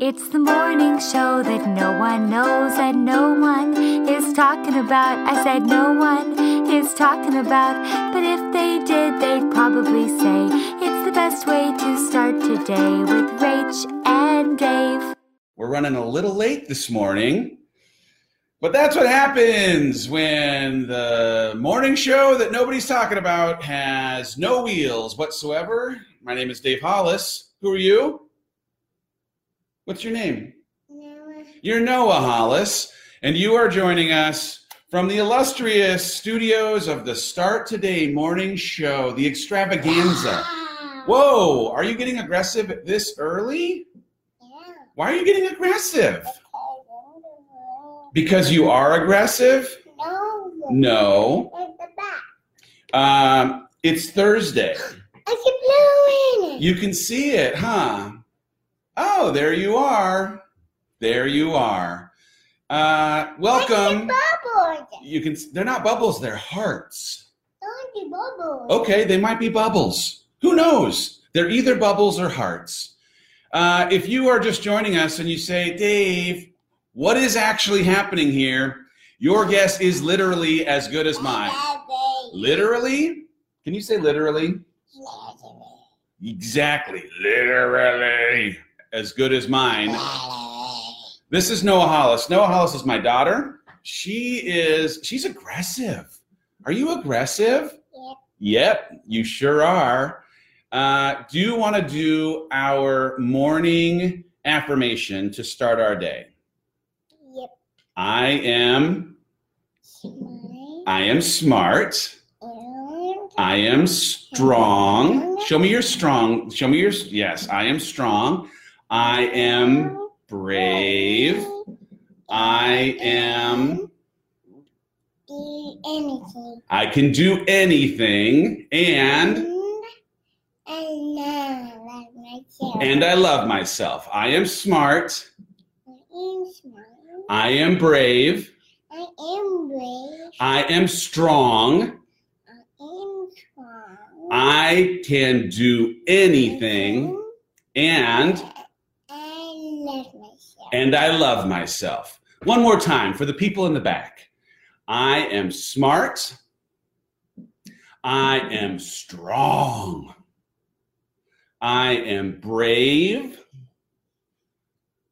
It's the morning show that no one knows and no one is talking about. I said no one is talking about, but if they did, they'd probably say it's the best way to start today with Rach and Dave. We're running a little late this morning, but that's what happens when the morning show that nobody's talking about has no wheels whatsoever. My name is Dave Hollis. Who are you? What's your name? Noah. You're Noah Hollis, and you are joining us from the illustrious studios of the Start Today morning show, the extravaganza. Wow. Whoa, are you getting aggressive this early? Yeah. Why are you getting aggressive? Because you are aggressive? No. No. At the back. Um, it's Thursday. I can keep blowing. You can see it, huh? Oh, there you are. There you are. Uh, welcome. You can. They're not bubbles. They're hearts. Don't be bubbles. Okay, they might be bubbles. Who knows? They're either bubbles or hearts. Uh, if you are just joining us and you say, Dave, what is actually happening here? Your guess is literally as good as mine. Literally? Can you say literally? literally? Exactly. Literally as good as mine. This is Noah Hollis. Noah Hollis is my daughter. She is, she's aggressive. Are you aggressive? Yep. Yep, you sure are. Uh, do you want to do our morning affirmation to start our day? Yep. I am, Smile. I am smart. I am strong. Show me your strong. Show me your, yes, I am strong. I am brave. I am, anything. I can do anything. And, And now, like myself. and I love myself. I am smart. I am smart. I am brave. I am brave. I am strong. I am strong. I can do anything. And, I love. And I love myself. One more time for the people in the back. I am smart. I am strong. I am brave.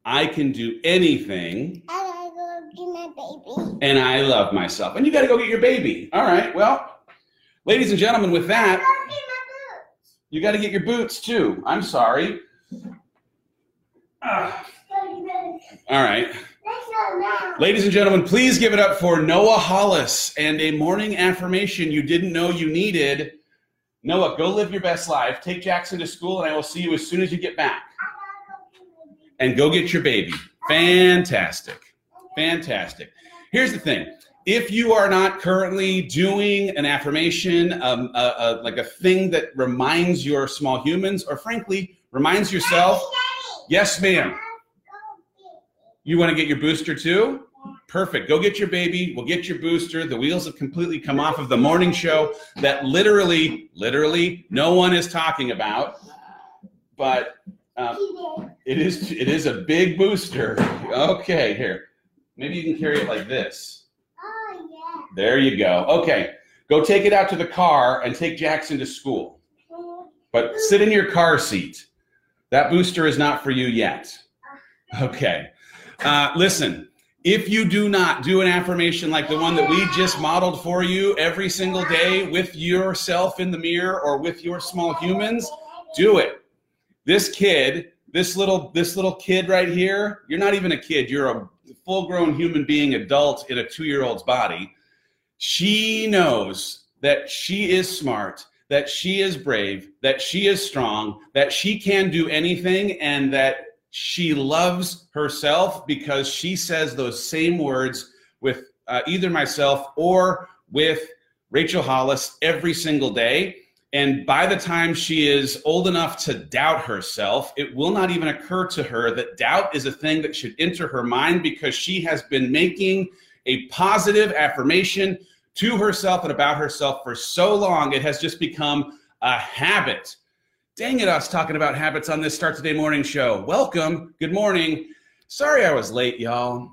I can do anything. I gotta go get my baby. And I love myself. And you got to go get your baby. All right. Well, ladies and gentlemen, with that, Go get my boots. you got to get your boots too. I'm sorry. Ah, Go get my boots. All right. Let's go now. Ladies and gentlemen, please give it up for Noah Hollis and a morning affirmation you didn't know you needed. Noah, go live your best life. Take Jackson to school, and I will see you as soon as you get back. I gotta go get my baby. And go get your baby. Fantastic. Fantastic. Here's the thing if you are not currently doing an affirmation, um, a, a, like a thing that reminds your small humans, or frankly, reminds yourself, yes, ma'am, Daddy, let's go get it. You want to get your booster too? Perfect. Go get your baby. We'll get your booster. The wheels have completely come off of the morning show that literally, literally, no one is talking about. But um, it is it is a big booster. Okay, here. Maybe you can carry it like this. Oh, yeah. There you go. Okay. Go take it out to the car and take Jackson to school. But sit in your car seat. That booster is not for you yet. Okay. Uh, listen, if you do not do an affirmation like the one that we just modeled for you every single day with yourself in the mirror or with your small humans, do it. This kid, this little this little kid right here, you're not even a kid, you're a full-grown human being adult in a 2-year-old's body. She knows that she is smart, that she is brave, that she is strong, that she can do anything and that she loves herself because she says those same words with uh, either myself or with Rachel Hollis every single day. And by the time she is old enough to doubt herself, it will not even occur to her that doubt is a thing that should enter her mind because she has been making a positive affirmation to herself and about herself for so long, it has just become a habit Dang it, us talking about habits on this Start Today morning show. Welcome. Good morning. Sorry I was late, y'all.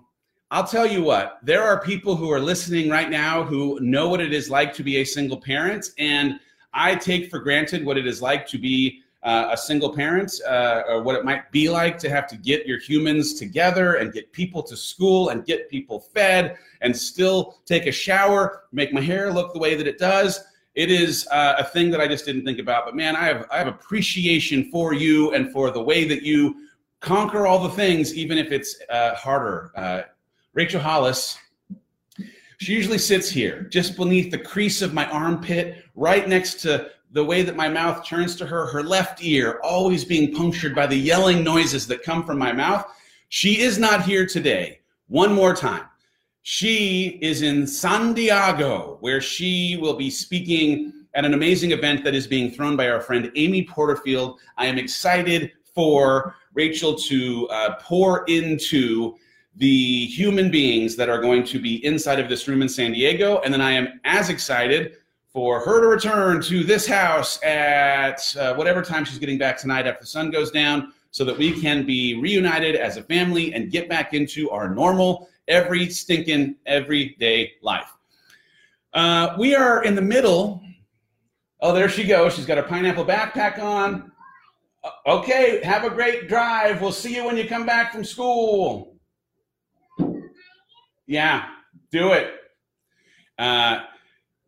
I'll tell you what, there are people who are listening right now who know what it is like to be a single parent, and I take for granted what it is like to be uh, a single parent, uh, or what it might be like to have to get your humans together and get people to school and get people fed and still take a shower, make my hair look the way that it does. It is uh, a thing that I just didn't think about. But man, I have I have appreciation for you and for the way that you conquer all the things, even if it's uh, harder. Uh, Rachel Hollis. She usually sits here, just beneath the crease of my armpit, right next to the way that my mouth turns to her, her left ear always being punctured by the yelling noises that come from my mouth. She is not here today. One more time. She is in San Diego, where she will be speaking at an amazing event that is being thrown by our friend Amy Porterfield. I am excited for Rachel to uh, pour into the human beings that are going to be inside of this room in San Diego. And then I am as excited for her to return to this house at uh, whatever time she's getting back tonight after the sun goes down so that we can be reunited as a family and get back into our normal every stinking everyday life. Uh, we are in the middle. Oh, there she goes. She's got a pineapple backpack on. Uh, okay, have a great drive. We'll see you when you come back from school. Yeah, do it. Uh,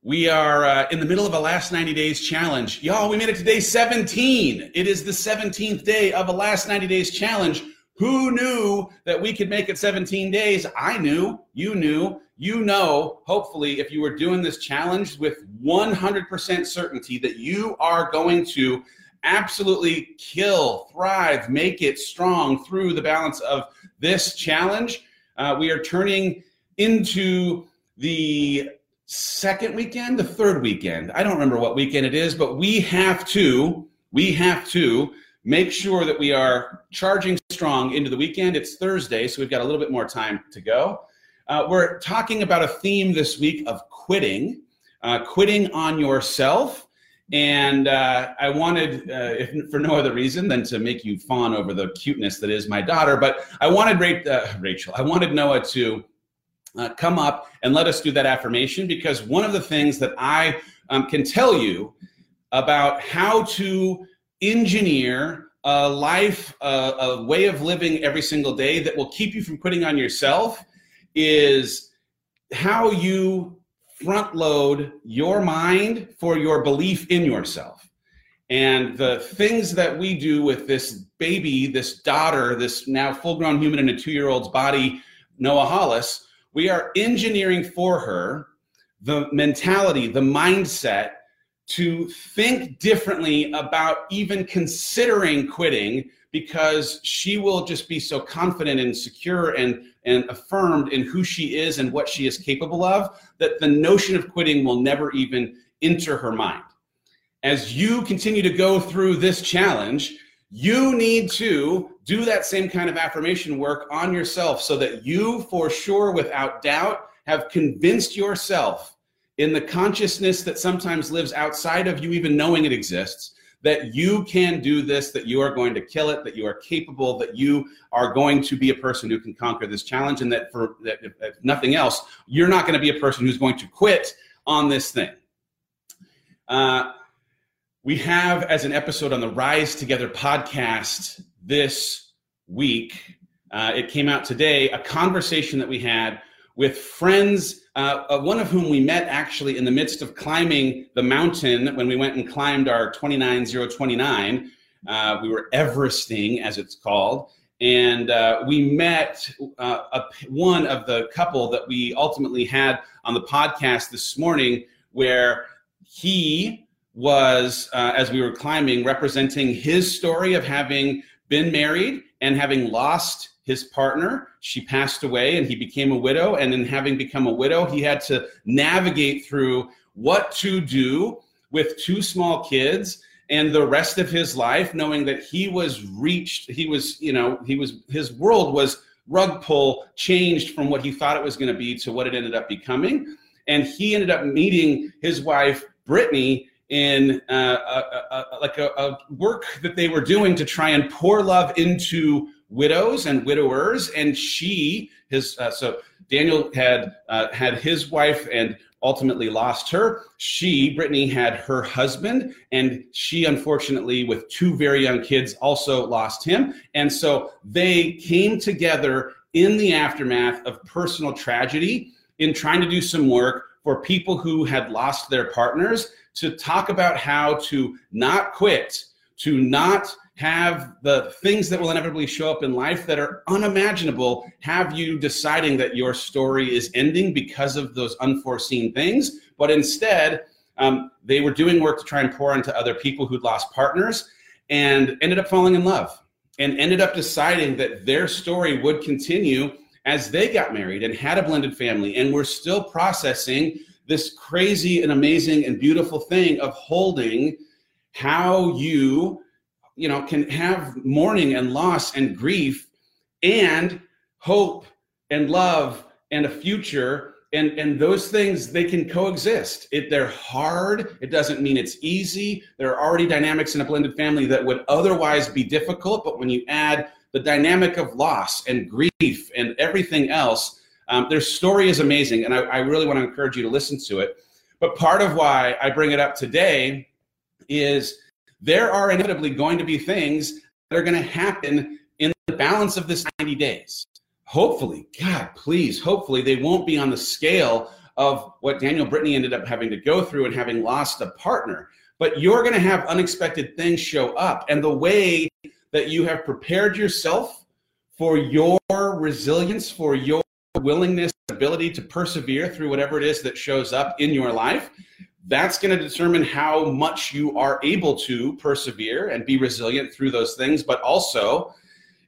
we are uh, in the middle of a last 90 days challenge. Y'all, we made it to day 17. It is the 17th day of a last 90 days challenge. Who knew that we could make it 17 days? I knew, you knew, you know, hopefully, if you were doing this challenge with 100% certainty that you are going to absolutely kill, thrive, make it strong through the balance of this challenge. Uh, we are turning into the second weekend, the third weekend. I don't remember what weekend it is, but we have to, we have to make sure that we are charging strong into the weekend. It's Thursday, so we've got a little bit more time to go. Uh, we're talking about a theme this week of quitting, uh, quitting on yourself. And uh, I wanted, uh, if for no other reason than to make you fawn over the cuteness that is my daughter, but I wanted Ra- uh, Rachel, I wanted Noah to uh, come up and let us do that affirmation because one of the things that I um, can tell you about how to engineer a life, a, a way of living every single day that will keep you from quitting on yourself is how you front load your mind for your belief in yourself. And the things that we do with this baby, this daughter, this now full grown human in a two year old's body, Noah Hollis, we are engineering for her the mentality, the mindset to think differently about even considering quitting because she will just be so confident and secure and, and affirmed in who she is and what she is capable of that the notion of quitting will never even enter her mind. As you continue to go through this challenge, you need to do that same kind of affirmation work on yourself so that you, for sure, without doubt, have convinced yourself in the consciousness that sometimes lives outside of you even knowing it exists that you can do this, that you are going to kill it, that you are capable, that you are going to be a person who can conquer this challenge, and that for that if, if nothing else, you're not going to be a person who's going to quit on this thing. Uh, we have as an episode on the Rise Together podcast this week. Uh, it came out today. A conversation that we had with friends, uh, uh, one of whom we met actually in the midst of climbing the mountain when we went and climbed our 29029. Uh, we were Everesting, as it's called. And uh, we met uh, a, one of the couple that we ultimately had on the podcast this morning, where he was, uh, as we were climbing, representing his story of having been married and having lost his partner. She passed away and he became a widow. And in having become a widow, he had to navigate through what to do with two small kids and the rest of his life, knowing that he was reached, he was, you know, he was, his world was rug pull changed from what he thought it was going to be to what it ended up becoming. And he ended up meeting his wife, Brittany, in uh, a, a, like a, a work that they were doing to try and pour love into widows and widowers. And she, his, uh, so Daniel had uh, had his wife and ultimately lost her. She, Brittany, had her husband, and she, unfortunately, with two very young kids, also lost him. And so they came together in the aftermath of personal tragedy in trying to do some work for people who had lost their partners to talk about how to not quit, to not have the things that will inevitably show up in life that are unimaginable have you deciding that your story is ending because of those unforeseen things but instead um, they were doing work to try and pour into other people who'd lost partners and ended up falling in love and ended up deciding that their story would continue as they got married and had a blended family and were still processing this crazy and amazing and beautiful thing of holding how you you know can have mourning and loss and grief and hope and love and a future. And and those things they can coexist. It they're hard. It doesn't mean it's easy. There are already dynamics in a blended family that would otherwise be difficult. But when you add the dynamic of loss and grief and everything else um, their story is amazing. And I, I really want to encourage you to listen to it. But part of why i bring it up today is there are inevitably going to be things that are going to happen in the balance of this 90 days. Hopefully, God, please, hopefully they won't be on the scale of what Daniel Brittany ended up having to go through and having lost a partner. But you're going to have unexpected things show up. And the way that you have prepared yourself for your resilience, for your willingness, ability to persevere through whatever it is that shows up in your life, that's going to determine how much you are able to persevere and be resilient through those things. But also,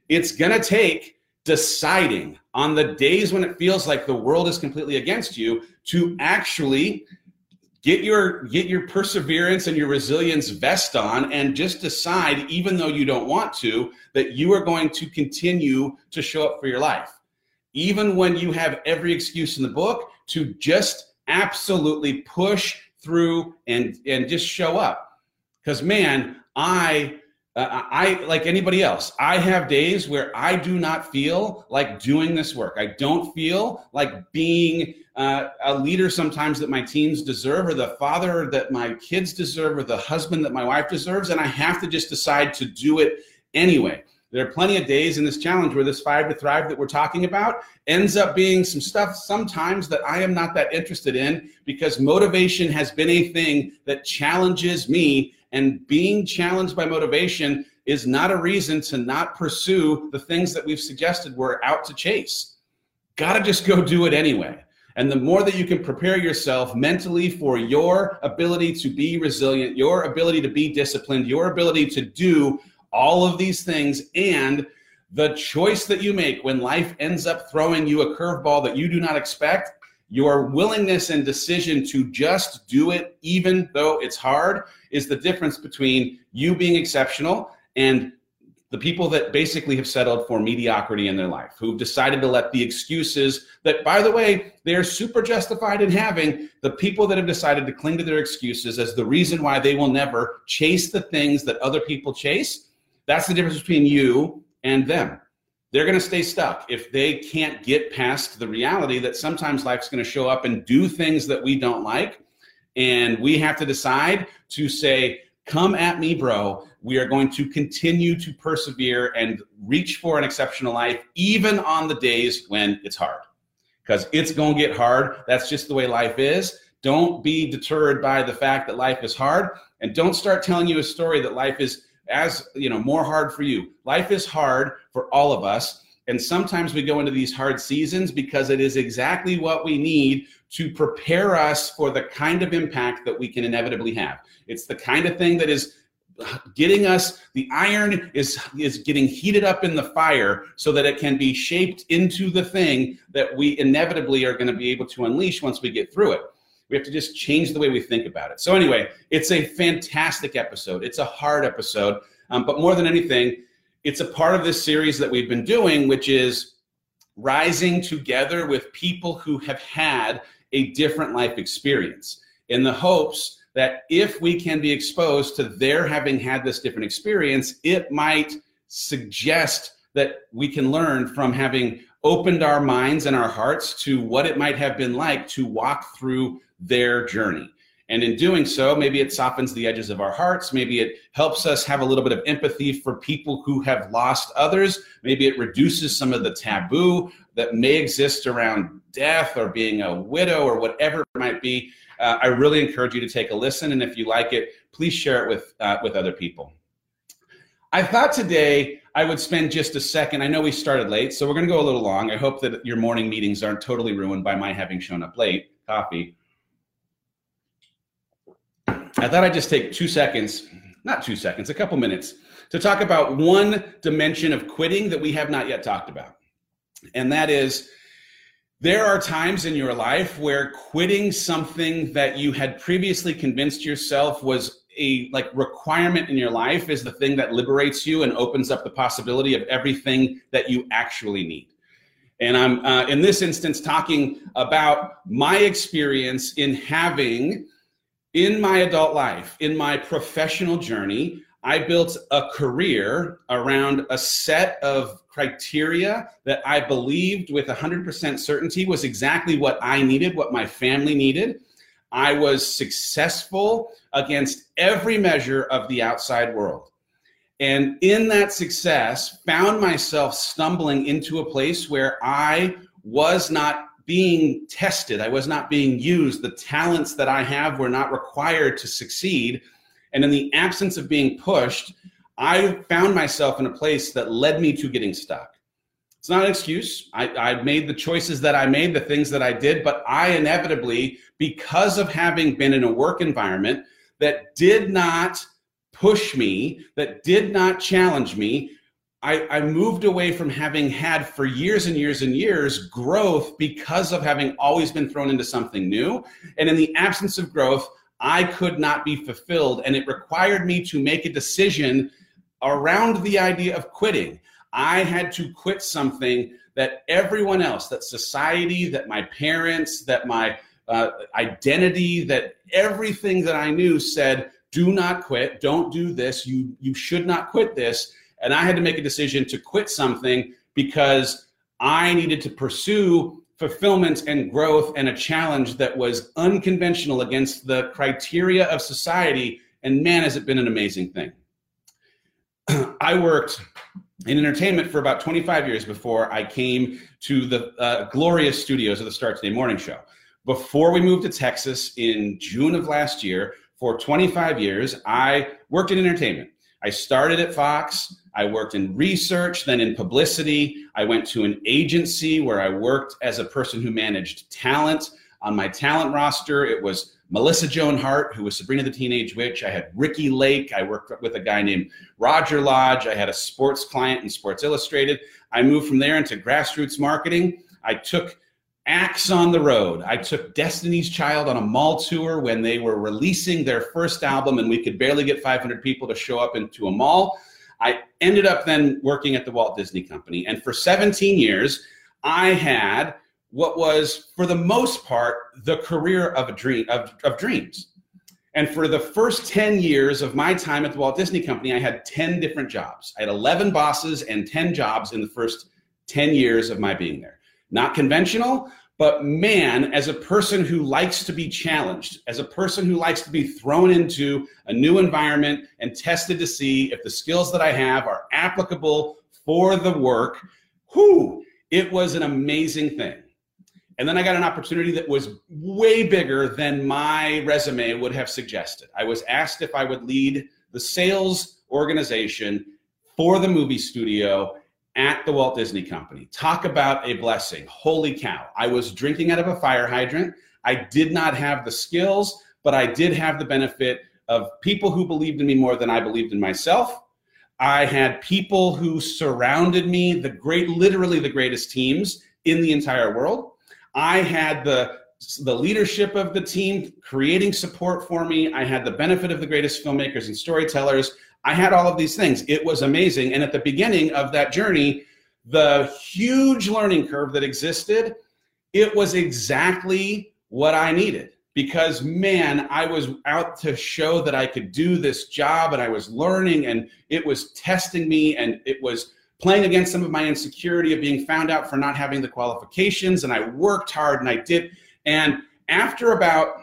it's going to take deciding on the days when it feels like the world is completely against you to actually get your get your perseverance and your resilience vest on and just decide even though you don't want to that you are going to continue to show up for your life even when you have every excuse in the book to just absolutely push through and and just show up. Because man i uh, i like anybody else i have days where i do not feel like doing this work. I don't feel like being uh, a leader sometimes that my teams deserve or the father that my kids deserve or the husband that my wife deserves and i have to just decide to do it anyway there are plenty of days in this challenge where this five to thrive that we're talking about ends up being some stuff sometimes that I am not that interested in because motivation has been a thing that challenges me. And being challenged by motivation is not a reason to not pursue the things that we've suggested we're out to chase. Gotta just go do it anyway. And the more that you can prepare yourself mentally for your ability to be resilient, your ability to be disciplined, your ability to do all of these things and the choice that you make when life ends up throwing you a curveball that you do not expect your willingness and decision to just do it even though it's hard is the difference between you being exceptional and the people that basically have settled for mediocrity in their life, who've decided to let the excuses that, by the way, they're super justified in having, the people that have decided to cling to their excuses as the reason why they will never chase the things that other people chase that's the difference between you and them. They're going to stay stuck if they can't get past the reality that sometimes life's going to show up and do things that we don't like. And we have to decide to say, Come at me, bro. We are going to continue to persevere and reach for an exceptional life, even on the days when it's hard. Because it's going to get hard. That's just the way life is. Don't be deterred by the fact that life is hard. And don't start telling you a story that life is as you know more hard for you. Life is hard for all of us and sometimes we go into these hard seasons because it is exactly what we need to prepare us for the kind of impact that we can inevitably have. It's the kind of thing that is getting us the iron is is getting heated up in the fire so that it can be shaped into the thing that we inevitably are going to be able to unleash once we get through it we have to just change the way we think about it. So, anyway, it's a fantastic episode. It's a hard episode. Um, but more than anything, it's a part of this series that we've been doing, which is rising together with people who have had a different life experience in the hopes that if we can be exposed to their having had this different experience, it might suggest that we can learn from having opened our minds and our hearts to what it might have been like to walk through their journey. And in doing so, maybe it softens the edges of our hearts. Maybe it helps us have a little bit of empathy for people who have lost others. Maybe it reduces some of the taboo that may exist around death or being a widow or whatever it might be. Uh, I really encourage you to take a listen. And if you like it, please share it with, uh, with other people. I thought today I would spend just a second. I know we started late, so we're going to go a little long. I hope that your morning meetings aren't totally ruined by my having shown up late. Coffee. I thought I'd just take two seconds, not two seconds, a couple minutes, to talk about one dimension of quitting that we have not yet talked about. And that is there are times in your life where quitting something that you had previously convinced yourself was a like requirement in your life is the thing that liberates you and opens up the possibility of everything that you actually need. And I'm uh, in this instance talking about my experience in having in my adult life, in my professional journey, I built a career around a set of criteria that I believed with 100% certainty was exactly what I needed, what my family needed. I was successful against every measure of the outside world. And in that success, found myself stumbling into a place where I was not being tested. I was not being used. The talents that I have were not required to succeed. And in the absence of being pushed, I found myself in a place that led me to getting stuck. It's not an excuse. I, I, made the choices that I made, the things that I did, but I inevitably, because of having been in a work environment that did not push me, that did not challenge me, I, I, moved away from having had for years and years and years growth because of having always been thrown into something new. And in the absence of growth, I could not be fulfilled. And it required me to make a decision around the idea of quitting. I had to quit something that everyone else, that society, that my parents, that my uh, identity, that everything that I knew said, do not quit, don't do this, you, you should not quit this and I had to make a decision to quit something because I needed to pursue fulfillment and growth and a challenge that was unconventional against the criteria of society. And man, has it been an amazing thing. I worked in entertainment for about 25 years before I came to the uh, glorious studios of the Start Today Morning Show. Before we moved to Texas in June of last year, for 25 years, I worked in entertainment. I started at Fox. I worked in research, then in publicity. I went to an agency where I worked as a person who managed talent. On my talent roster, it was Melissa Joan Hart, who was Sabrina the Teenage Witch. I had Ricki Lake. I worked with a guy named Roger Lodge. I had a sports client in Sports Illustrated. I moved from there into grassroots marketing. I took acts on the road. I took Destiny's Child on a mall tour when they were releasing their first album and we could barely get 500 people to show up into a mall. I ended up then working at the Walt Disney Company. And for 17 years, I had what was, for the most part, the career of a dream of, of dreams. And for the first 10 years of my time at the Walt Disney Company, I had 10 different jobs. I had 11 bosses and 10 jobs in the first 10 years of my being there. Not conventional, but man, as a person who likes to be challenged, as a person who likes to be thrown into a new environment and tested to see if the skills that I have are applicable for the work, whoo, it was an amazing thing. And then I got an opportunity that was way bigger than my resume would have suggested. I was asked if I would lead the sales organization for the movie studio at the Walt Disney Company. Talk about a blessing. Holy cow. I was drinking out of a fire hydrant. I did not have the skills, but I did have the benefit of people who believed in me more than I believed in myself. I had people who surrounded me, the great, literally the greatest teams in the entire world. I had the the leadership of the team creating support for me. I had the benefit of the greatest filmmakers and storytellers. I had all of these things. It was amazing. And at the beginning of that journey, the huge learning curve that existed, it was exactly what I needed because man, I was out to show that I could do this job and I was learning and it was testing me and it was playing against some of my insecurity of being found out for not having the qualifications. And I worked hard and I did. And after about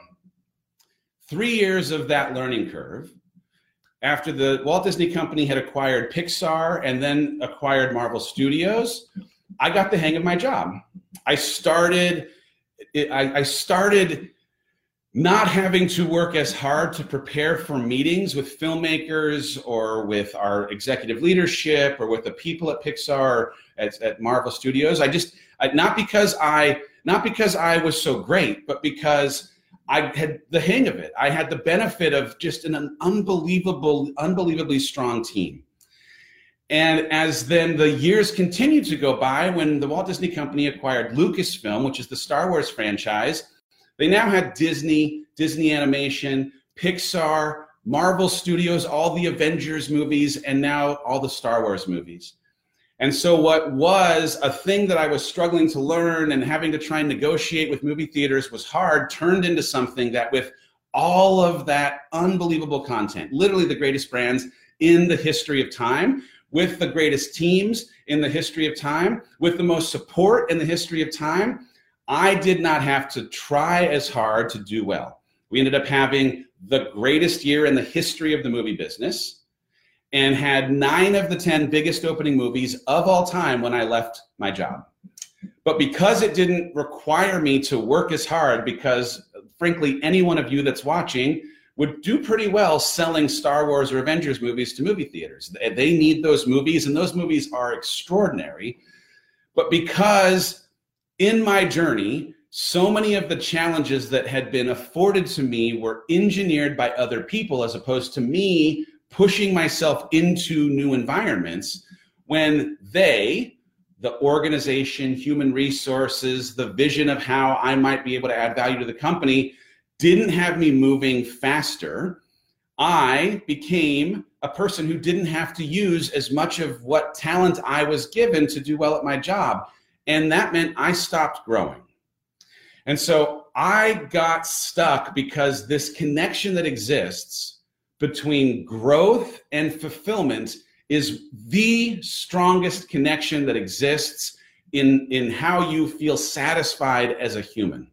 three years of that learning curve, after the Walt Disney Company had acquired Pixar and then acquired Marvel Studios, I got the hang of my job. I started, I, started not having to work as hard to prepare for meetings with filmmakers or with our executive leadership or with the people at Pixar at, at Marvel Studios. I just not because I not because I was so great, but because I had the hang of it. I had the benefit of just an unbelievable, unbelievably strong team. And as then the years continued to go by, when the Walt Disney Company acquired Lucasfilm, which is the Star Wars franchise, they now had Disney, Disney Animation, Pixar, Marvel Studios, all the Avengers movies, and now all the Star Wars movies. And so, what was a thing that I was struggling to learn and having to try and negotiate with movie theaters was hard, turned into something that, with all of that unbelievable content, literally the greatest brands in the history of time, with the greatest teams in the history of time, with the most support in the history of time, I did not have to try as hard to do well. We ended up having the greatest year in the history of the movie business and had nine of the 10 biggest opening movies of all time when I left my job. But because it didn't require me to work as hard, because frankly, any one of you that's watching would do pretty well selling Star Wars or Avengers movies to movie theaters. They need those movies, and those movies are extraordinary. But because in my journey, so many of the challenges that had been afforded to me were engineered by other people as opposed to me pushing myself into new environments when they, the organization, human resources, the vision of how I might be able to add value to the company, didn't have me moving faster. I became a person who didn't have to use as much of what talent I was given to do well at my job. And that meant I stopped growing. And so I got stuck because this connection that exists between growth and fulfillment is the strongest connection that exists in, in how you feel satisfied as a human.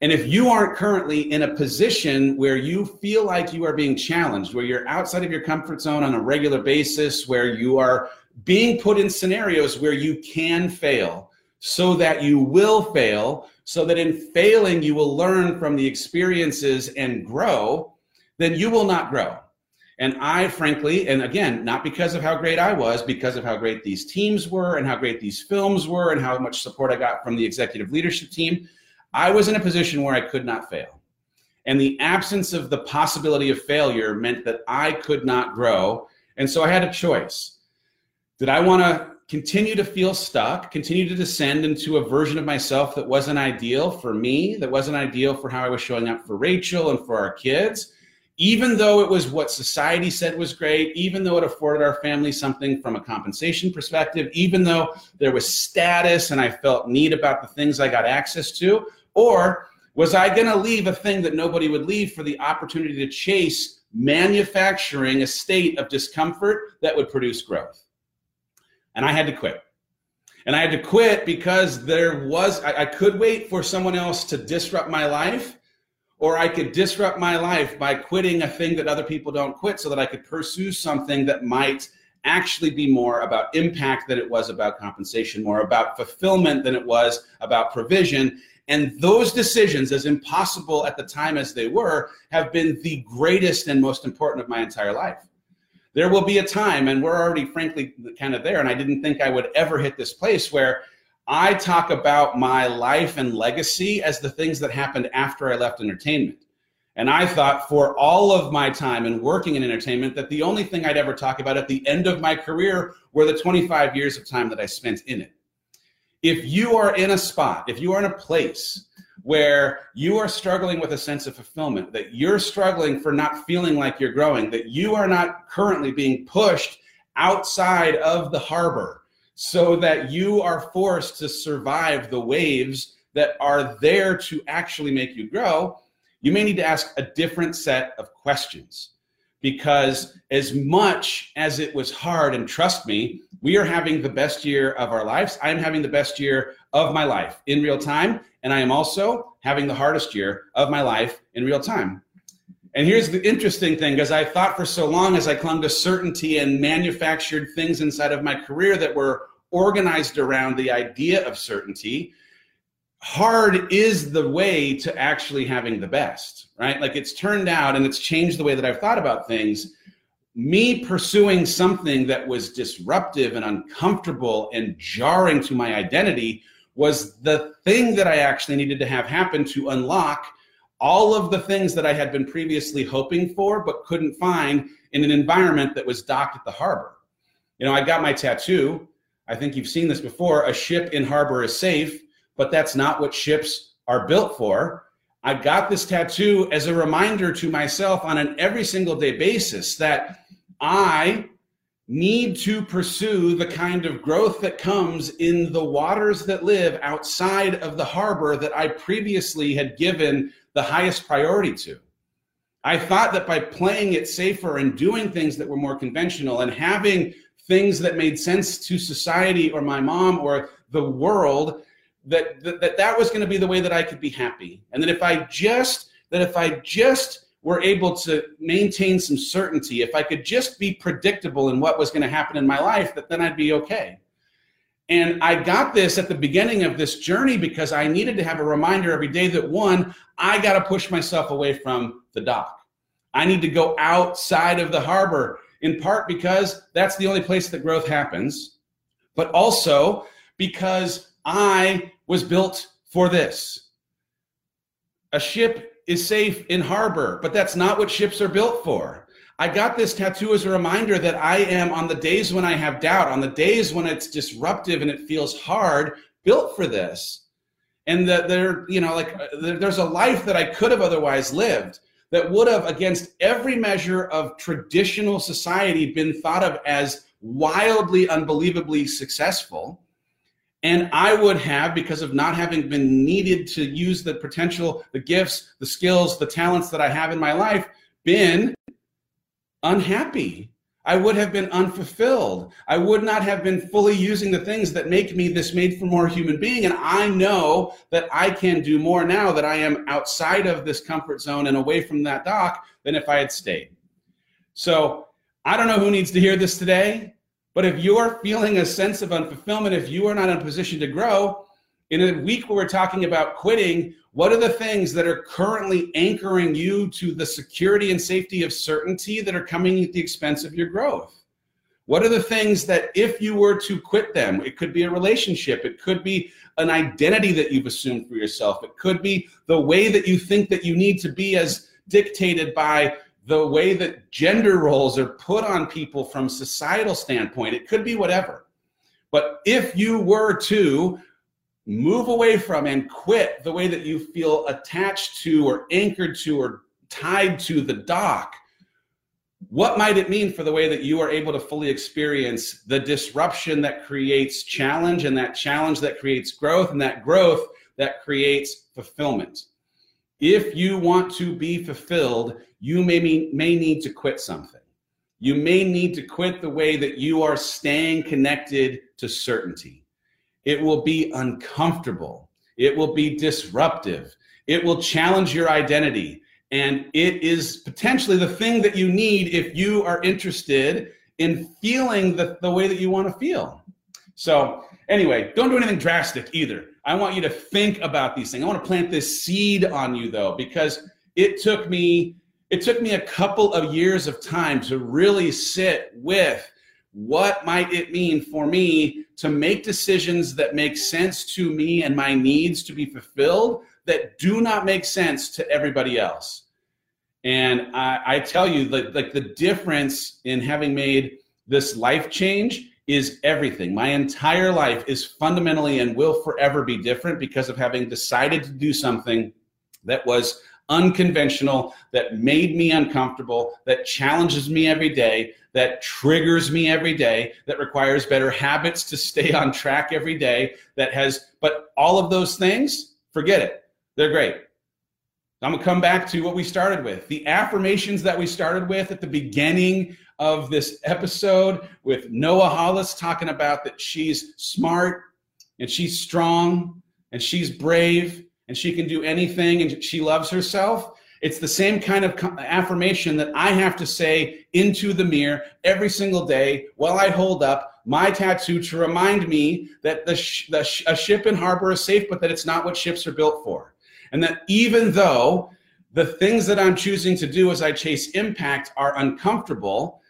And if you aren't currently in a position where you feel like you are being challenged, where you're outside of your comfort zone on a regular basis, where you are being put in scenarios where you can fail so that you will fail, so that in failing you will learn from the experiences and grow, then you will not grow. And I, frankly, and again, not because of how great I was, because of how great these teams were and how great these films were and how much support I got from the executive leadership team, I was in a position where I could not fail. And the absence of the possibility of failure meant that I could not grow. And so I had a choice. Did I want to continue to feel stuck, continue to descend into a version of myself that wasn't ideal for me, that wasn't ideal for how I was showing up for Rachel and for our kids? Even though it was what society said was great, even though it afforded our family something from a compensation perspective, even though there was status and I felt neat about the things I got access to, or was I going to leave a thing that nobody would leave for the opportunity to chase manufacturing a state of discomfort that would produce growth? and I had to quit. And I had to quit because there was, I, I, could wait for someone else to disrupt my life, or I could disrupt my life by quitting a thing that other people don't quit so that I could pursue something that might actually be more about impact than it was about compensation, more about fulfillment than it was about provision. And those decisions, as impossible at the time as they were, have been the greatest and most important of my entire life there will be a time, and we're already frankly kind of there, and I didn't think I would ever hit this place where I talk about my life and legacy as the things that happened after I left entertainment. And I thought for all of my time in working in entertainment that the only thing I'd ever talk about at the end of my career were the 25 years of time that I spent in it. If you are in a spot, if you are in a place where you are struggling with a sense of fulfillment, that you're struggling for not feeling like you're growing, that you are not currently being pushed outside of the harbor so that you are forced to survive the waves that are there to actually make you grow, you may need to ask a different set of questions. Because as much as it was hard and trust me we are having the best year of our lives. I'm having the best year of my life in real time and i am also having the hardest year of my life in real time. And here's the interesting thing because i thought for so long as i clung to certainty and manufactured things inside of my career that were organized around the idea of certainty hard is the way to actually having the best, right? Like it's turned out and it's changed the way that I've thought about things. Me pursuing something that was disruptive and uncomfortable and jarring to my identity was the thing that I actually needed to have happen to unlock all of the things that I had been previously hoping for but couldn't find in an environment that was docked at the harbor. You know, I got my tattoo. I think you've seen this before. A ship in harbor is safe but that's not what ships are built for. I got this tattoo as a reminder to myself on an every single day basis that I need to pursue the kind of growth that comes in the waters that live outside of the harbor that I previously had given the highest priority to. I thought that by playing it safer and doing things that were more conventional and having things that made sense to society or my mom or the world, that that that was going to be the way that I could be happy, and that if I just that if I just were able to maintain some certainty, if I could just be predictable in what was going to happen in my life, that then I'd be okay. And I got this at the beginning of this journey because I needed to have a reminder every day that one, I got to push myself away from the dock. I need to go outside of the harbor, in part because that's the only place that growth happens, but also because I was built for this. A ship is safe in harbor, but that's not what ships are built for. I got this tattoo as a reminder that I am on the days when I have doubt, on the days when it's disruptive and it feels hard, built for this. And that there, you know, like uh, there's a life that I could have otherwise lived that would have, against every measure of traditional society, been thought of as wildly, unbelievably successful and I would have, because of not having been needed to use the potential, the gifts, the skills, the talents that I have in my life, been unhappy. I would have been unfulfilled. I would not have been fully using the things that make me this made for more human being. And I know that I can do more now that I am outside of this comfort zone and away from that dock than if I had stayed. So I don't know who needs to hear this today. But if you're feeling a sense of unfulfillment, if you are not in a position to grow, in a week where we're talking about quitting, what are the things that are currently anchoring you to the security and safety of certainty that are coming at the expense of your growth? What are the things that, if you were to quit them, it could be a relationship, it could be an identity that you've assumed for yourself, it could be the way that you think that you need to be as dictated by the way that gender roles are put on people from societal standpoint it could be whatever but if you were to move away from and quit the way that you feel attached to or anchored to or tied to the dock what might it mean for the way that you are able to fully experience the disruption that creates challenge and that challenge that creates growth and that growth that creates fulfillment if you want to be fulfilled, you may, may need to quit something. You may need to quit the way that you are staying connected to certainty. It will be uncomfortable. It will be disruptive. It will challenge your identity. And it is potentially the thing that you need if you are interested in feeling the, the way that you want to feel. So, anyway, don't do anything drastic either. I want you to think about these things. I want to plant this seed on you though, because it took me it took me a couple of years of time to really sit with what might it mean for me to make decisions that make sense to me and my needs to be fulfilled that do not make sense to everybody else. And I, I tell you, like, like the difference in having made this life change is everything. My entire life is fundamentally and will forever be different because of having decided to do something that was unconventional, that made me uncomfortable, that challenges me every day, that triggers me every day, that requires better habits to stay on track every day, that has, but all of those things, forget it. They're great. I'm gonna come back to what we started with the affirmations that we started with at the beginning of this episode with Noah Hollis talking about that she's smart and she's strong and she's brave and she can do anything and she loves herself. It's the same kind of affirmation that I have to say into the mirror every single day while I hold up my tattoo to remind me that the, sh- the sh- a ship in harbor is safe, but that it's not what ships are built for. And that even though the things that I'm choosing to do as I chase impact are uncomfortable,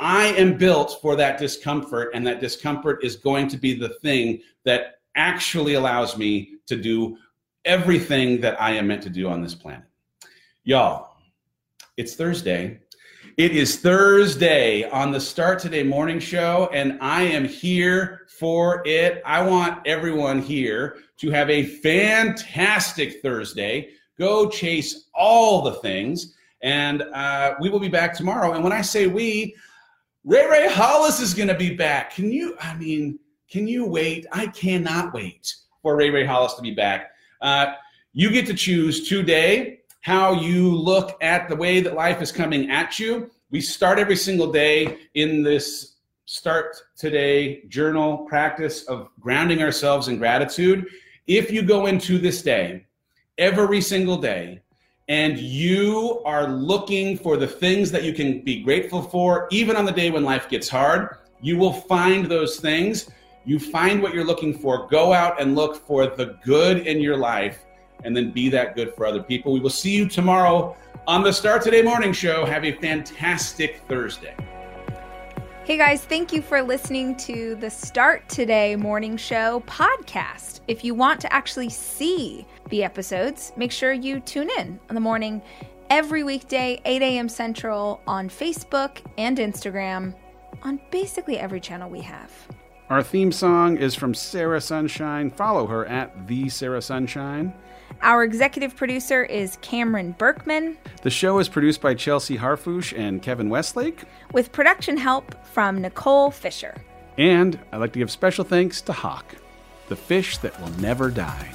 I am built for that discomfort, and that discomfort is going to be the thing that actually allows me to do everything that I am meant to do on this planet. Y'all, it's Thursday. It is Thursday on the Start Today morning show, and I am here for it. I want everyone here to have a fantastic Thursday. Go chase all the things, and uh, we will be back tomorrow. And when I say we, Ray Ray Hollis is going to be back. Can you, I mean, can you wait? I cannot wait for Ray Ray Hollis to be back. Uh, you get to choose today how you look at the way that life is coming at you. We start every single day in this start today journal practice of grounding ourselves in gratitude. If you go into this day, every single day, and you are looking for the things that you can be grateful for, even on the day when life gets hard, you will find those things. You find what you're looking for. Go out and look for the good in your life and then be that good for other people. We will see you tomorrow on the Start Today Morning Show. Have a fantastic Thursday. Hey guys, thank you for listening to the Start Today Morning Show podcast. If you want to actually see the episodes, make sure you tune in in the morning every weekday, 8 a.m. Central on Facebook and Instagram on basically every channel we have. Our theme song is from Sarah Sunshine. Follow her at the Sarah Sunshine. Our executive producer is Cameron Berkman, The show is produced by Chelsea Harfouche and Kevin Westlake. with production help from Nicole Fisher. And I'd like to give special thanks to Hawk, the fish that will never die.